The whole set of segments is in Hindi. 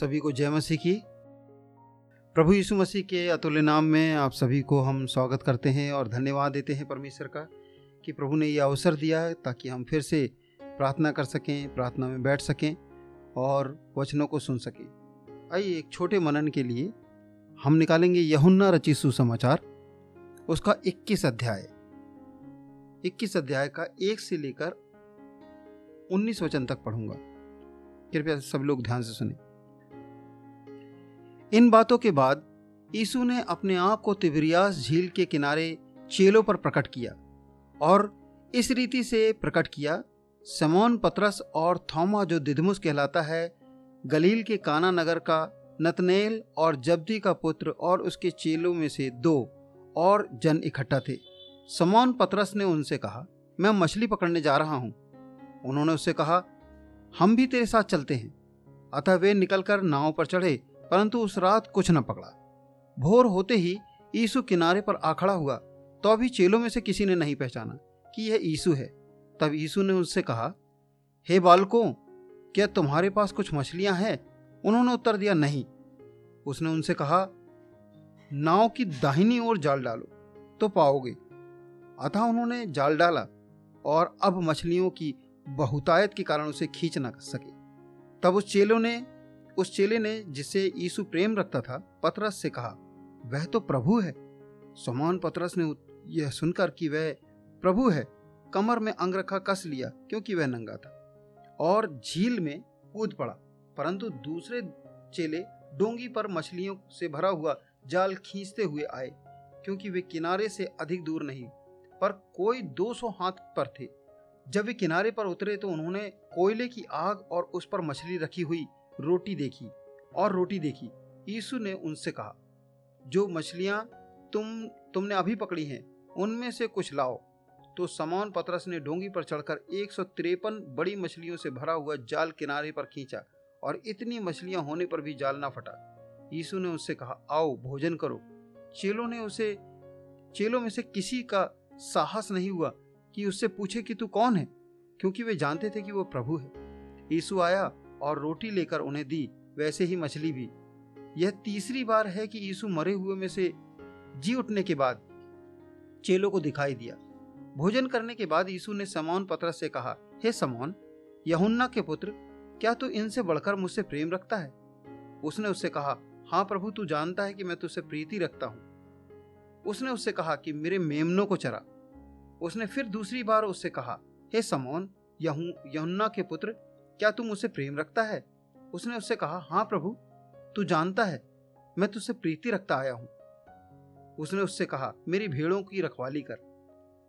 सभी को जय मसीह की। प्रभु यीशु मसीह के अतुल्य नाम में आप सभी को हम स्वागत करते हैं और धन्यवाद देते हैं परमेश्वर का कि प्रभु ने यह अवसर दिया है ताकि हम फिर से प्रार्थना कर सकें, प्रार्थना में बैठ सकें और वचनों को सुन सकें। आइए एक छोटे मनन के लिए हम निकालेंगे यहुन्ना रची सुसमाचार, उसका 21 अध्याय। 21 अध्याय का एक से लेकर 19 वचन तक पढ़ूँगा। कृपया सब लोग ध्यान से सुने। इन बातों के बाद यीशु ने अपने आप को तिबरियास झील के किनारे चेलों पर प्रकट किया और इस रीति से प्रकट किया, समोन पतरस और थौमा जो दिदमुस कहलाता है, गलील के काना नगर का नतनेल और जब्दी का पुत्र और उसके चेलों में से दो और जन इकट्ठा थे। समोन पतरस ने उनसे कहा, मैं मछली पकड़ने जा रहा हूँ। उन्होंने उससे कहा, हम भी तेरे साथ चलते हैं। अतः वे निकलकर नाव पर चढ़े परंतु उस रात कुछ न पकड़ा। भोर होते ही यीशु किनारे पर आ खड़ा हुआ तो अभी चेलों में से किसी ने नहीं पहचाना कि यह यीशु है। तब यीशु ने उससे कहा, हे बालकों, क्या तुम्हारे पास कुछ मछलियाँ हैं? उन्होंने उत्तर दिया, नहीं। उसने उनसे कहा, नाव की दाहिनी ओर जाल डालो तो पाओगे। अतः उन्होंने जाल डाला और अब मछलियों की बहुतायत के कारण उसे खींच न सके। तब उस चेलों ने उस चेले ने जिसे यीशु प्रेम रखता था, पतरस से कहा, वह तो प्रभु है। समान पतरस ने यह सुनकर कि वह प्रभु है, कमर में अंगरखा कस लिया, क्योंकि वह नंगा था। और झील में कूद पड़ा, परंतु दूसरे चेले डोंगी पर मछलियों से भरा हुआ जाल खींचते हुए आए, क्योंकि वे किनारे से अधिक दूर नहीं, पर कोई 200 हाथ पर थे। जब वे किनारे पर उतरे तो उन्होंने कोयले की आग और उस पर मछली रखी हुई रोटी देखी और रोटी देखी। यीशु ने उनसे कहा, जो मछलियाँ तुम, तुमने अभी पकड़ी हैं, उनमें से कुछ लाओ। तो समान पतरस ने डोंगी पर चढ़कर एक सौ तिरपन बड़ी मछलियों से भरा हुआ जाल किनारे पर खींचा और इतनी मछलियाँ होने पर भी जाल ना फटा। यीशु ने उससे कहा, आओ, भोजन करो। चेलों ने उसे, चेलों में से किसी का साहस नहीं हुआ कि उससे पूछे कि तू कौन है, क्योंकि वे जानते थे कि वो प्रभु है। यीशु आया और रोटी लेकर उन्हें दी, वैसे ही मछली भी। यह तीसरी बार है कि यीशु मरे हुए में से जी उठने के बाद चेलों को दिखाई दिया। भोजन करने के बाद यीशु ने समौन पत्रस से कहा, हे समौन, यहुन्ना के पुत्र, क्या तू इनसे बढ़कर मुझसे प्रेम रखता है? उसने उससे कहा हाँ प्रभु, तू जानता है कि मैं तुझसे प्रीति रखता हूँ। उसने उससे कहा कि, मेरे मेमनों को चरा। उसने फिर दूसरी बार उससे कहा, हे समौन यहुन्ना के पुत्र क्या तुम उसे प्रेम रखता है? उसने उससे कहा हाँ प्रभु, तू जानता है, मैं तुझसे प्रीति रखता आया हूँ। उसने उससे कहा, मेरी भेड़ों की रखवाली कर।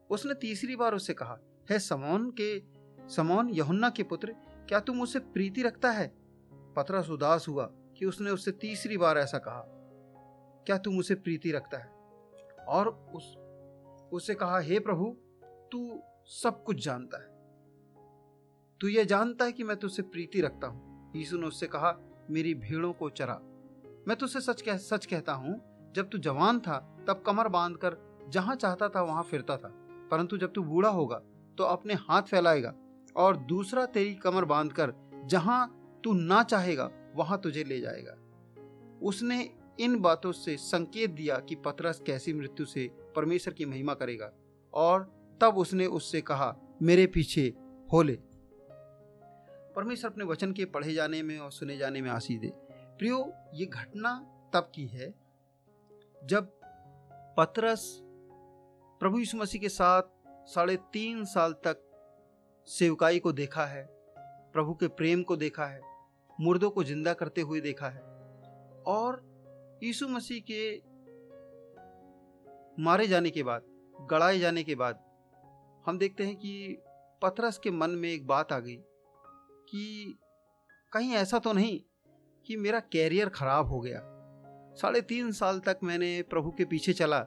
उसने तीसरी बार उससे कहा, है समौन के, समौन यहुन्ना के पुत्र, क्या तुम मुझसे प्रीति रखता है? पतरस उदास हुआ कि उसने उससे तीसरी बार ऐसा कहा, क्या तू मुझसे प्रीति रखता है? और उस उससे कहा, हे प्रभु, तू सब कुछ जानता है। तू ये जानता है कि मैं तुझसे प्रीति रखता हूँ। यीशु ने उससे कहा, मेरी भीड़ों को चरा। मैं तुझसे सच कह, सच कहता हूँ, जब तू जवान था, तब कमर बांधकर जहाँ चाहता था, वहाँ फिरता था। परंतु जब तू बूढ़ा होगा तो अपने हाथ फैलाएगा और दूसरा तेरी कमर बांधकर जहाँ तू ना चाहेगा, वहाँ तुझे ले जाएगा। उसने इन बातों से संकेत दिया कि पतरस कैसी मृत्यु से परमेश्वर की महिमा करेगा और तब उसने उससे कहा, मेरे पीछे हो ले। परमेश्वर अपने वचन के पढ़े जाने में और सुने जाने में आशीष दे। प्रियो, ये घटना तब की है जब पतरस प्रभु यीशु मसीह के साथ साढ़े तीन साल तक सेवकाई को देखा है, प्रभु के प्रेम को देखा है, मुर्दों को ज़िंदा करते हुए देखा है और यीशु मसीह के मारे जाने के बाद, गड़ाए जाने के बाद हम देखते हैं कि पतरस के मन में एक बात आ गई। कि कहीं ऐसा तो नहीं कि मेरा कैरियर खराब हो गया। साढ़े तीन साल तक मैंने प्रभु के पीछे चला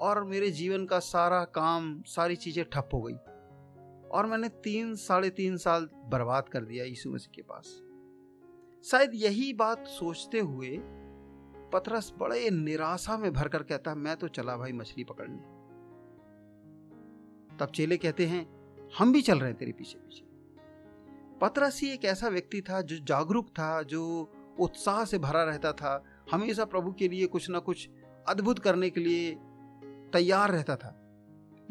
और मेरे जीवन का सारा काम, सारी चीज़ें ठप हो गई और मैंने तीन, साढ़े तीन साल बर्बाद कर दिया यीशु मसीह के पास। शायद यही बात सोचते हुए पतरस बड़े निराशा में भर कर कहता, मैं तो चला भाई मछली पकड़ने। तब चेले कहते हैं, हम भी चल रहे हैं तेरे पीछे पीछे पतरस एक ऐसा व्यक्ति था जो जागरूक था, जो उत्साह से भरा रहता था, हमेशा प्रभु के लिए कुछ ना कुछ अद्भुत करने के लिए तैयार रहता था।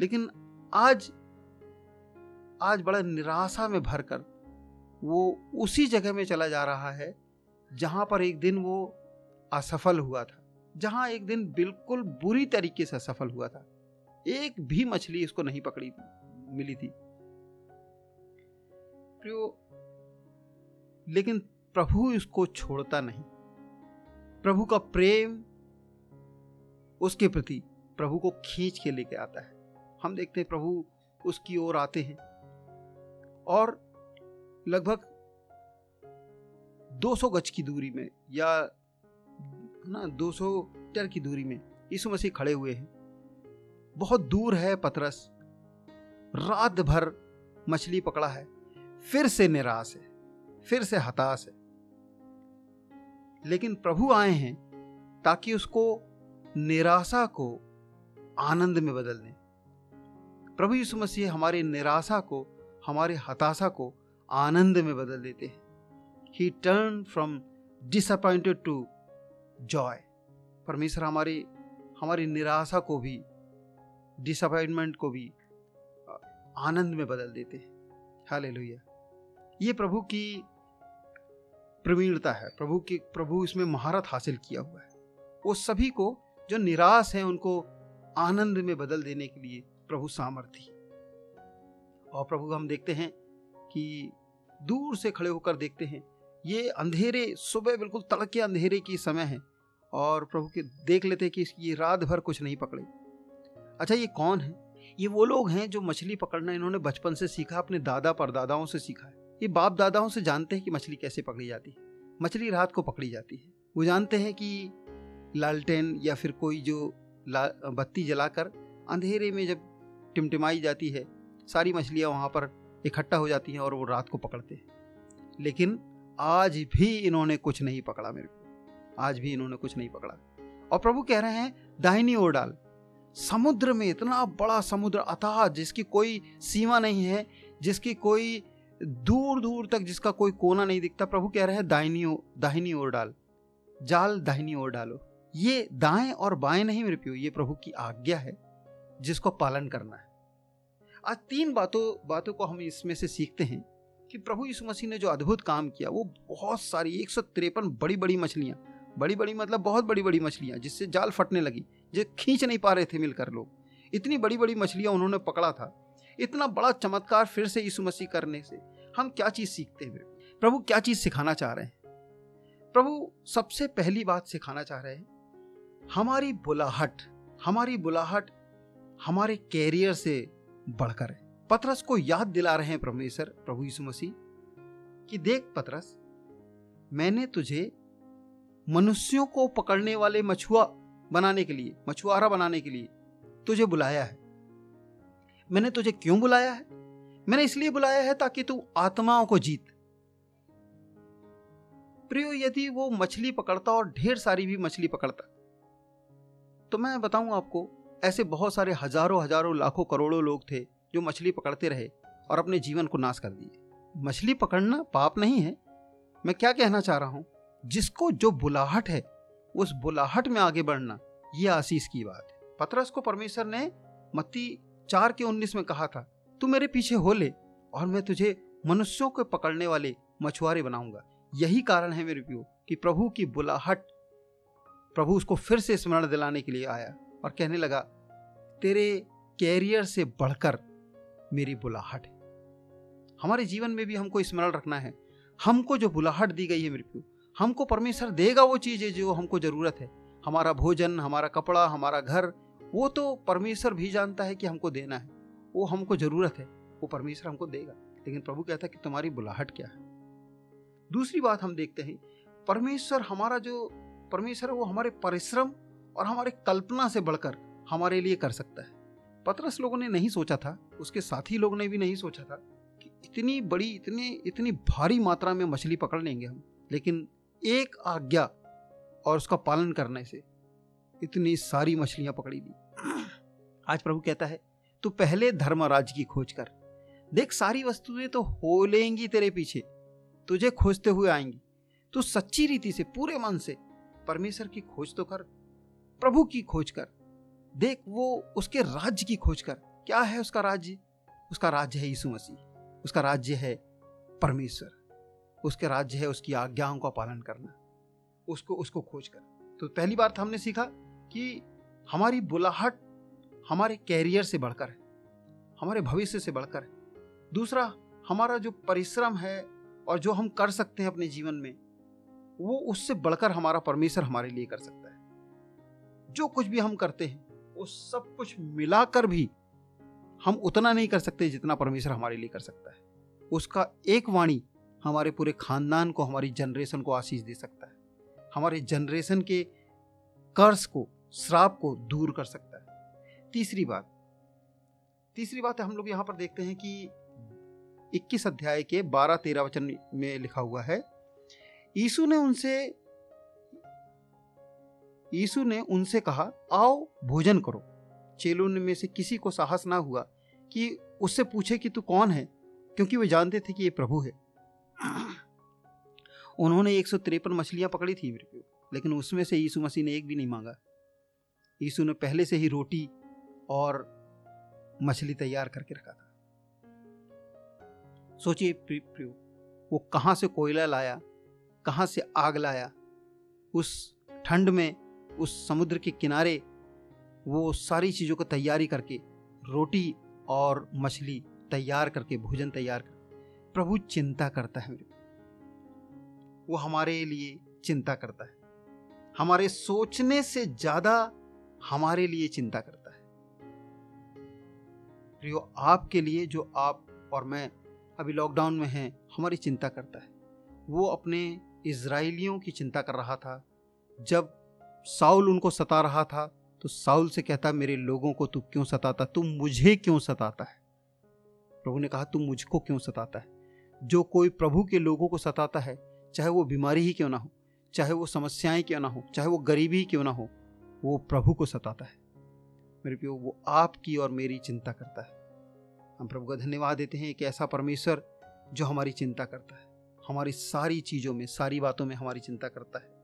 लेकिन आज आज बड़ा निराशा में भरकर वो उसी जगह में चला जा रहा है, जहाँ पर एक दिन वो असफल हुआ था, जहाँ एक दिन बिल्कुल बुरी तरीके से असफल हुआ था। एक भी मछली इसको नहीं पकड़ी, मिली थी। लेकिन प्रभु इसको छोड़ता नहीं। प्रभु का प्रेम, उसके प्रति प्रभु को खींच के लेके आता है। हम देखते हैं प्रभु उसकी ओर आते हैं और लगभग 200 गज की दूरी में या ना 200 मीटर की दूरी में यीशु मसीह खड़े हुए हैं। बहुत दूर है पतरस। रात भर मछली पकड़ा है। फिर से निराश है, फिर से हताश है। लेकिन प्रभु आए हैं ताकि उसको निराशा को आनंद में बदल दें। प्रभु यीशु मसीह हमारी निराशा को, हमारे हताशा को आनंद में बदल देते हैं। He turn from disappointed to joy परमेश्वर हमारी हमारी निराशा को भी डिसअपॉइंटमेंट को भी आनंद में बदल देते हैं। हाल ये प्रभु की प्रवीणता है, प्रभु की, प्रभु इसमें महारत हासिल किया हुआ है। वो सभी को जो निराश हैं, उनको आनंद में बदल देने के लिए प्रभु सामर्थ्य और प्रभु हम देखते हैं कि दूर से खड़े होकर देखते हैं, ये अंधेरे, सुबह बिल्कुल तड़के अंधेरे की समय है, और प्रभु के देख लेते हैं कि ये रात भर कुछ नहीं पकड़े। अच्छा ये कौन है? ये वो लोग हैं जो मछली पकड़ना इन्होंने बचपन से सीखा, अपने दादा परदादाओं से सीखा है। ये बाप दादाओं से जानते हैं कि मछली कैसे पकड़ी जाती है। मछली रात को पकड़ी जाती है। वो जानते हैं कि लालटेन या फिर कोई जो बत्ती जलाकर अंधेरे में जब टिमटिमाई जाती है, सारी मछलियाँ वहाँ पर इकट्ठा हो जाती हैं और वो रात को पकड़ते हैं। लेकिन आज भी इन्होंने कुछ नहीं पकड़ा मेरे को। आज भी इन्होंने कुछ नहीं पकड़ा। और प्रभु कह रहे हैं, दाहिनी ओर डाल। समुद्र में इतना बड़ा समुद्र अथाह, जिसकी कोई सीमा नहीं है, जिसकी कोई दूर दूर तक जिसका कोई कोना नहीं दिखता। प्रभु कह रहे हैं, दाहिनी दाहिनी ओर डाल, जाल दाहिनी ओर डालो। ये दाएँ और बाएँ नहीं मेरे प्यो ये प्रभु की आज्ञा है, जिसको पालन करना है। आज तीन बातों बातों को हम इसमें से सीखते हैं कि प्रभु यीशु मसीह ने जो अद्भुत काम किया, वो बहुत सारी, एक सौ तिरपन बड़ी बड़ी मछलियाँ बड़ी बड़ी मतलब बहुत बड़ी बड़ी मछलियाँ, जिससे जाल फटने लगी, जो खींच नहीं पा रहे थे मिलकर लोग। इतनी बड़ी बड़ी मछलियाँ उन्होंने पकड़ा था। इतना बड़ा चमत्कार फिर से यीशु मसीह करने से। हम क्या चीज़ सीखते हैं? प्रभु, क्या चीज़ सिखाना चाह रहे हैं? प्रभु, सबसे पहली बात सिखाना चाह रहे हैं, हमारी बुलाहट हमारी बुलाहट हमारे कैरियर से बढ़कर है। पतरस को याद दिला रहे हैं परमेश्वर प्रभु यीशु मसीह, कि देख पतरस, मैंने तुझे मनुष्यों को पकड़ने वाले मछुआ बनाने के लिए, मछुआरा बनाने के लिए तुझे बुलाया है। मैंने तुझे क्यों बुलाया है? मैंने इसलिए बुलाया है ताकि तू आत्माओं को जीत। प्रियो, यदि वो मछली पकड़ता और ढेर सारी भी मछली पकड़ता तो मैं बताऊँ आपको, ऐसे बहुत सारे हज़ारों हज़ारों, लाखों, करोड़ों लोग थे जो मछली पकड़ते रहे और अपने जीवन को नाश कर दिए। मछली पकड़ना पाप नहीं है। मैं क्या कहना चाह रहा हूँ? जिसको जो बुलाहट है, उस बुलाहट में आगे बढ़ना यह आशीष की बात है। पतरस को परमेश्वर ने मत्ती चार के उन्नीस में कहा था, तू मेरे पीछे हो ले और मैं तुझे मनुष्यों को पकड़ने वाले मछुआरे बनाऊँगा। यही कारण है मेरे प्यो कि प्रभु की बुलाहट, प्रभु उसको फिर से स्मरण दिलाने के लिए आया और कहने लगा, तेरे कैरियर से बढ़कर मेरी बुलाहट हमारे जीवन में भी हमको स्मरण रखना है। हमको जो बुलाहट दी गई है मेरे प्यो हमको परमेश्वर देगा वो चीज़ें जो हमको ज़रूरत है। हमारा भोजन, हमारा कपड़ा, हमारा घर, वो तो परमेश्वर भी जानता है कि हमको देना है। वो हमको ज़रूरत है, वो परमेश्वर हमको देगा। लेकिन प्रभु कहता है कि तुम्हारी बुलाहट क्या है? दूसरी बात हम देखते हैं, परमेश्वर हमारा जो, परमेश्वर है वो हमारे परिश्रम और हमारे कल्पना से बढ़कर हमारे लिए कर सकता है। पतरस लोगों ने नहीं सोचा था, उसके साथी लोगों ने भी नहीं सोचा था कि इतनी बड़ी, इतनी इतनी भारी मात्रा में मछली पकड़ लेंगे हम। लेकिन एक आज्ञा और उसका पालन करने से इतनी सारी मछलियाँ पकड़ी दी। आज प्रभु कहता है, तू पहले धर्मराज की खोज कर। देख, सारी वस्तुएँ तो हो लेंगी तेरे पीछे। तुझे खोजते हुए आएँगी। तू सच्ची रीति से, पूरे मन से परमेश्वर की खोज तो कर, प्रभु की खोज कर। देख, वो उसके राज्य की खोज कर। क्या है उसका राज्य? उसका राज्य है यीशु मसीह। उसका राज्य है परमेश्वर। उसके राज्य है, उसकी आज्ञाओं का पालन करना, उसको उसको खोज कर तो पहली बार तो हमने सीखा कि हमारी बुलाहट हमारे कैरियर से बढ़कर है, हमारे भविष्य से बढ़कर है। दूसरा, हमारा जो परिश्रम है और जो हम कर सकते हैं अपने जीवन में, वो उससे बढ़कर हमारा परमेश्वर हमारे लिए कर सकता है। जो कुछ भी हम करते हैं, वो सब कुछ मिलाकर भी हम उतना नहीं कर सकते जितना परमेश्वर हमारे लिए कर सकता है। उसका एक वाणी हमारे पूरे खानदान को, हमारी जनरेशन को आशीष दे सकता है। हमारे जनरेशन के कर्ज को, श्राप को दूर कर सकता है। तीसरी बात तीसरी बात हम लोग यहाँ पर देखते हैं कि 21 अध्याय के 12 तेरह वचन में लिखा हुआ है, यीशु ने उनसे, यीशु ने उनसे कहा, आओ, भोजन करो। चेलों में से किसी को साहस ना हुआ कि उससे पूछे कि तू कौन है, क्योंकि वे जानते थे कि ये प्रभु है। उन्होंने एक सौ तिरपन मछलियाँ पकड़ी थी लेकिन उसमें से यीशु मसीह ने एक भी नहीं मांगा। यीशु ने पहले से ही रोटी और मछली तैयार करके रखा था। सोचिए प्रियो, वो कहाँ से कोयला लाया, कहाँ से आग लाया, उस ठंड में, उस समुद्र के किनारे, वो सारी चीज़ों को तैयारी करके, रोटी और मछली तैयार करके, भोजन तैयार कर, प्रभु चिंता करता है मेरे वो हमारे लिए चिंता करता है। हमारे सोचने से ज़्यादा हमारे लिए चिंता करता है। प्रियो, आपके लिए जो आप और मैं अभी लॉकडाउन में हैं, हमारी चिंता करता है। वो अपने इसराइलियों की चिंता कर रहा था। जब साउल उनको सता रहा था तो साउल से कहता, मेरे लोगों को तू क्यों सताता? तू मुझे क्यों सताता है? प्रभु ने कहा, तू मुझको क्यों सताता है? जो कोई प्रभु के लोगों को सताता है चाहे वो बीमारी ही क्यों ना हो, चाहे वो समस्याएँ क्यों ना हो, चाहे वो गरीबी क्यों ना हो, वो प्रभु को सताता है। मेरे प्यो, वो आपकी और मेरी चिंता करता है। हम प्रभु का धन्यवाद देते हैं एक ऐसा परमेश्वर जो हमारी चिंता करता है, हमारी सारी चीज़ों में, सारी बातों में हमारी चिंता करता है।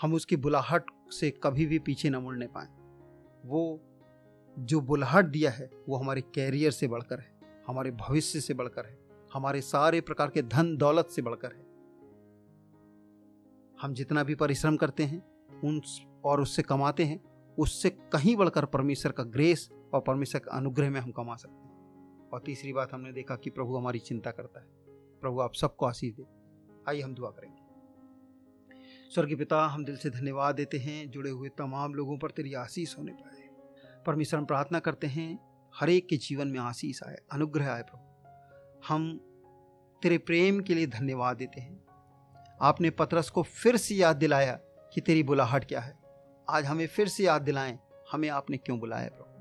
हम उसकी बुलाहट से कभी भी पीछे न मुड़ने पाए। वो जो बुलाहट दिया है, वो हमारे कैरियर से बढ़कर है, हमारे भविष्य से बढ़कर है। हमारे सारे प्रकार के धन दौलत से बढ़कर है। हम जितना भी परिश्रम करते हैं, उन और उससे कमाते हैं, उससे कहीं बढ़कर परमेश्वर का ग्रेस और परमेश्वर का अनुग्रह में हम कमा सकते हैं। और तीसरी बात हमने देखा कि प्रभु हमारी चिंता करता है। प्रभु आप सबको आशीष दे। आइए हम दुआ करेंगे। स्वर्गीय पिता, हम दिल से धन्यवाद देते हैं, जुड़े हुए तमाम लोगों पर तेरी आशीष होने पाए परमेश्वर, हम प्रार्थना करते हैं, हर एक के जीवन में आशीष आए, अनुग्रह आए प्रभु। हम तेरे प्रेम के लिए धन्यवाद देते हैं। आपने पतरस को फिर से याद दिलाया कि तेरी बुलाहट क्या है। आज हमें फिर से याद दिलाएँ, हमें आपने क्यों बुलाया प्रभु?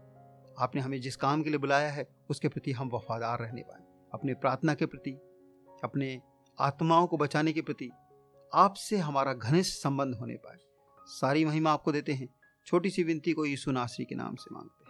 आपने हमें जिस काम के लिए बुलाया है, उसके प्रति हम वफादार रहने पाए अपने प्रार्थना के प्रति, अपने आत्माओं को बचाने के प्रति आपसे हमारा घनिष्ठ संबंध होने पाए। सारी महिमा आपको देते हैं। छोटी सी विनती को यीशु नासरी के नाम से मांग